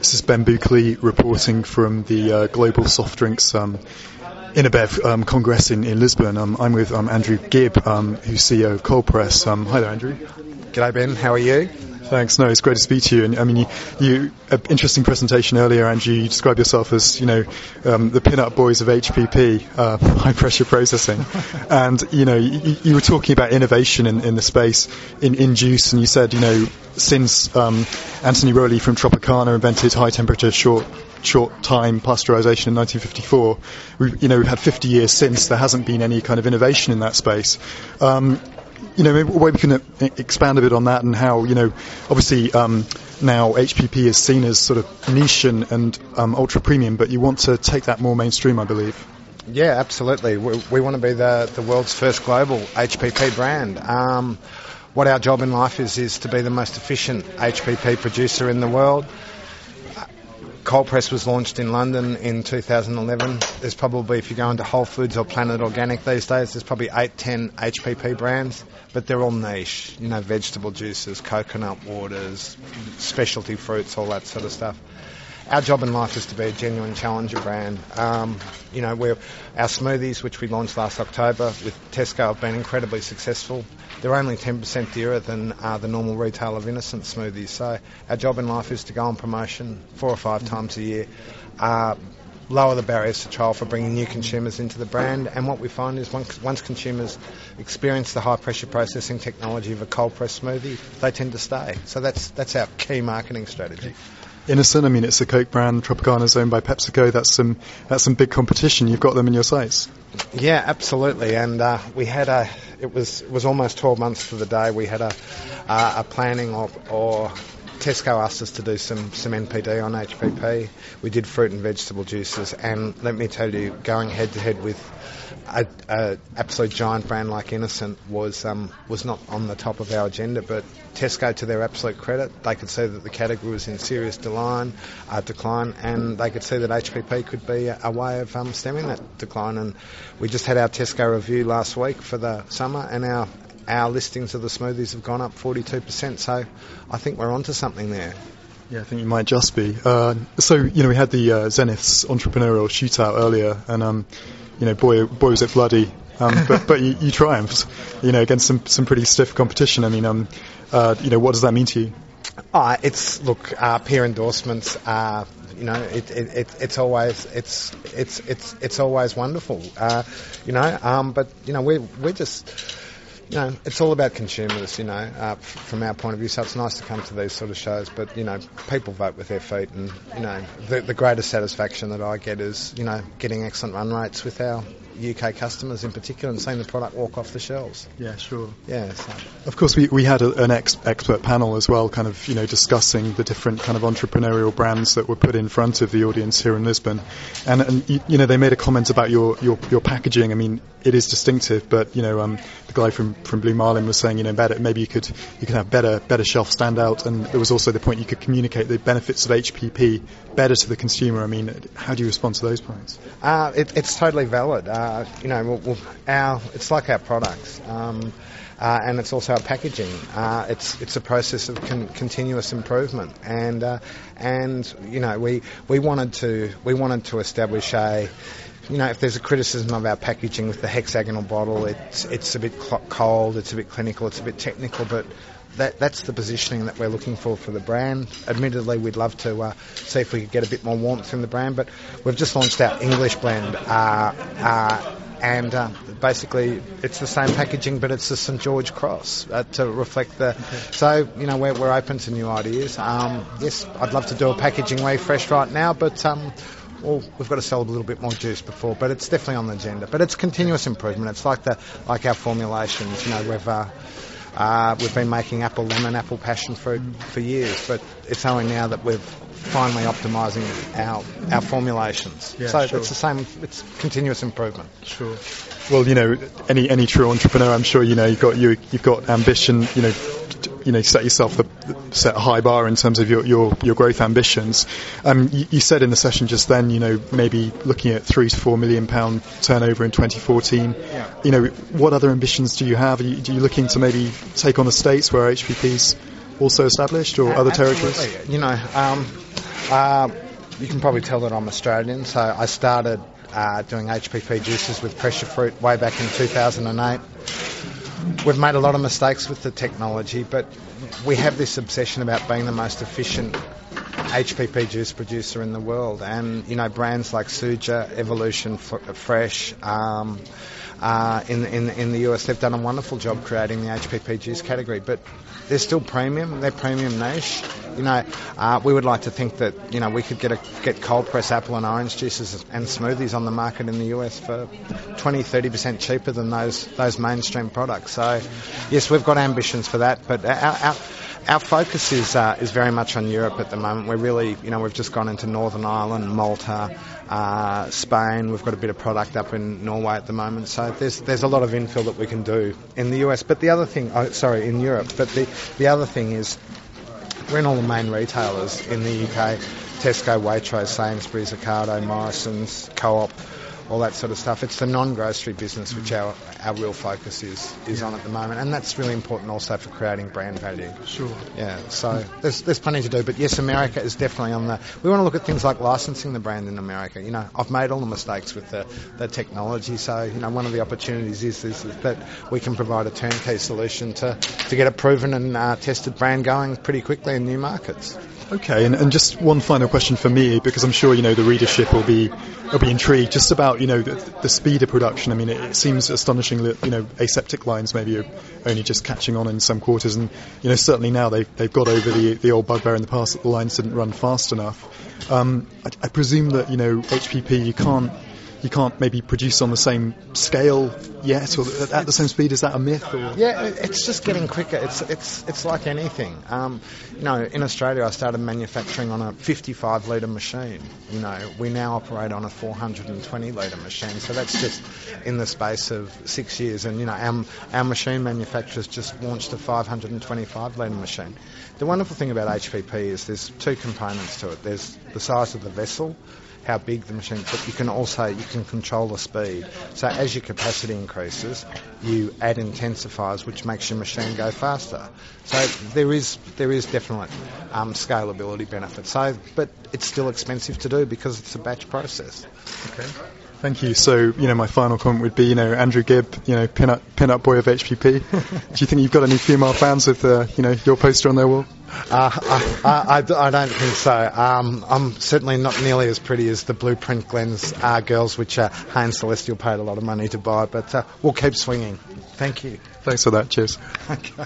This is Ben Buckley reporting from the uh, Global Soft Drinks um, InnoBev um, Congress in, in Lisbon. Um, I'm with um, Andrew Gibb, um, who's CEO of Cold Press. Um, hi there, Andrew. G'day, Ben. How are you? Thanks. No, it's great to speak to you. And I mean, you, you an interesting presentation earlier, Andrew. You described yourself as, you know, um, the pin-up boys of HPP, uh, high pressure processing. and you know, you, you, were talking about innovation in, in the space in, in juice, and you said, you know, since um, Anthony Rowley from Tropicana invented high temperature short short time pasteurization in 1954. We, you know, we've had 50 years since. There hasn't been any kind of innovation in that space. Um, you know, maybe we can expand a bit on that and how, you know, obviously um, now HPP is seen as sort of niche and, and um, ultra premium, but you want to take that more mainstream, I believe. Yeah, absolutely. We, we want to be the, the world's first global HPP brand. Um, what our job in life is is to be the most efficient HPP producer in the world. Cold Press was launched in London in 2011. There's probably, if you go into Whole Foods or Planet Organic these days, there's probably 8, 10 HPP brands, but they're all niche. You know, vegetable juices, coconut waters, specialty fruits, all that sort of stuff our job in life is to be a genuine challenger brand. Um, you know, we're, our smoothies, which we launched last October with Tesco, have been incredibly successful. They're only 10% dearer than uh, the normal retail of innocent smoothies. So our job in life is to go on promotion four or five times a year. Uh, lower the barriers to trial for bringing new consumers into the brand. And what we find is once, once consumers experience the high pressure processing technology of a cold press smoothie, they tend to stay. So that's that's our key marketing strategy innocent. I mean, it's a Coke brand. Tropicana is owned by PepsiCo. That's some that's some big competition. You've got them in your sights. Yeah, absolutely. And uh, we had a. It was it was almost 12 months to the day. We had a uh, a planning or, or Tesco asked us to do some, some NPD on HPP. We did fruit and vegetable juices, and let me tell you, going head to head with a, a, absolute giant brand like Innocent was um, was not on the top of our agenda. But Tesco, to their absolute credit, they could see that the category was in serious decline, uh, decline, and they could see that HPP could be a, a way of um, stemming that decline. And we just had our Tesco review last week for the summer, and our our listings of the smoothies have gone up 42%. So I think we're onto something there. Yeah, I think you might just be. Uh, so, you know, we had the uh, Zenith's entrepreneurial shootout earlier, and um, you know, boy, boy was it bloody. Um, but but you, you, triumphed, you know, against some some pretty stiff competition. I mean, um, uh, you know, what does that mean to you? Uh, it's look, uh, peer endorsements. Uh, you know, it, it, it, it's always it's it's it's it's always wonderful. Uh, you know, um, but you know, we're we're just you know, it's all about consumers, you know, uh, from our point of view. So it's nice to come to these sort of shows, but, you know, people vote with their feet. And, you know, the, the greatest satisfaction that I get is, you know, getting excellent run rates with our UK customers in particular and seeing the product walk off the shelves. Yeah, sure. Yeah. So. Of course, we, we had a, an ex- expert panel as well, kind of, you know, discussing the different kind of entrepreneurial brands that were put in front of the audience here in Lisbon. And, and you, you know, they made a comment about your, your, your packaging. I mean, it is distinctive, but, you know, um, the guy from, from Blue Marlin was saying, you know, better, maybe you could, you could have better, better shelf standout. And there was also the point you could communicate the benefits of HPP better to the consumer. I mean, how do you respond to those points? Uh, it, it's totally valid. Uh, you know, we'll, we'll, our it's like our products. Um, uh, and it's also our packaging. Uh, it's it's a process of con- continuous improvement, and uh, and you know we we wanted to we wanted to establish a you know, if there's a criticism of our packaging with the hexagonal bottle, it's it's a bit cold, it's a bit clinical, it's a bit technical, but that, that's the positioning that we're looking for for the brand. Admittedly, we'd love to uh, see if we could get a bit more warmth in the brand, but we've just launched our English blend, uh, uh, and uh, basically it's the same packaging, but it's the St George cross uh, to reflect the. Okay. So you know we're, we're open to new ideas. Um, yes, I'd love to do a packaging refresh right now, but. Um, well, we've got to sell a little bit more juice before, but it's definitely on the agenda. But it's continuous improvement. It's like the like our formulations. You know, we've uh, uh, we've been making apple lemon, apple passion fruit for years, but it's only now that we're finally optimising our our formulations. Yeah, so sure. it's the same. It's continuous improvement. Sure. Well, you know, any any true entrepreneur, I'm sure you know you've got you you've got ambition. You know, you know, set yourself a, set a high bar in terms of your your, your growth ambitions. Um, you, you, said in the session just then, you know, maybe looking at three to four million pound turnover in 2014. Yeah. You know, what other ambitions do you have? Are you, are you looking to maybe take on the states where HPP's also established, or other territories? You know. Um, Uh, you can probably tell that I'm Australian, so I started uh, doing HPP juices with Preshafruit way back in 2008. We've made a lot of mistakes with the technology, but we have this obsession about being the most efficient HPP juice producer in the world. And, you know, brands like Suja, Evolution Fresh, um, uh, in, in, in the US, they've done a wonderful job creating the HPP juice category, but they're still premium, they're premium niche. You know, uh, we would like to think that, you know, we could get a, get cold press apple and orange juices and smoothies on the market in the US for 20, 30% cheaper than those, those mainstream products. So, yes, we've got ambitions for that, but our, our our focus is uh, is very much on Europe at the moment. We're really, you know, we've just gone into Northern Ireland, Malta, uh, Spain. We've got a bit of product up in Norway at the moment. So there's there's a lot of infill that we can do in the US. But the other thing, oh, sorry, in Europe. But the the other thing is we're in all the main retailers in the UK: Tesco, Waitrose, Sainsbury's, Ocado, Morrison's, Co-op all that sort of stuff. It's the non-grocery business which our, our real focus is is yeah. on at the moment, and that's really important also for creating brand value. Sure. Yeah. So there's there's plenty to do, but yes, America is definitely on the. We want to look at things like licensing the brand in America. You know, I've made all the mistakes with the, the technology, so you know one of the opportunities is, is, is that we can provide a turnkey solution to to get a proven and uh, tested brand going pretty quickly in new markets. Okay, and, and just one final question for me, because I'm sure you know the readership will be will be intrigued just about you know the, the speed of production. I mean, it, it, seems astonishing that you know aseptic lines maybe are only just catching on in some quarters, and you know certainly now they've they've got over the the old bugbear in the past that the lines didn't run fast enough. Um, I, I presume that you know HPP you can't you can't maybe produce on the same scale yet or at the same speed? Is that a myth? Or? Yeah, it's just getting quicker. It's it's it's like anything. Um, you know, in Australia, I started manufacturing on a 55 litre machine. You know, we now operate on a 420 litre machine. So that's just in the space of six years. And you know, our our machine manufacturers just launched a 525 litre machine. The wonderful thing about HPP is there's two components to it. There's the size of the vessel how big the machine, but you can also you can control the speed. So as your capacity increases, you add intensifiers, which makes your machine go faster. So there is there is definite um, scalability benefits. So, but it's still expensive to do because it's a batch process. Okay. Thank you. So, you know, my final comment would be, you know, Andrew Gibb, you know, pin-up, pin-up boy of HPP. Do you think you've got any female fans with, uh, you know, your poster on their wall? Uh, I, I, I, don't think so. Um, I'm certainly not nearly as pretty as the Blueprint Cleanse uh, girls, which uh, Hain Celestial paid a lot of money to buy, but uh, we'll keep swinging. Thank you. Thanks for that. Cheers. Okay.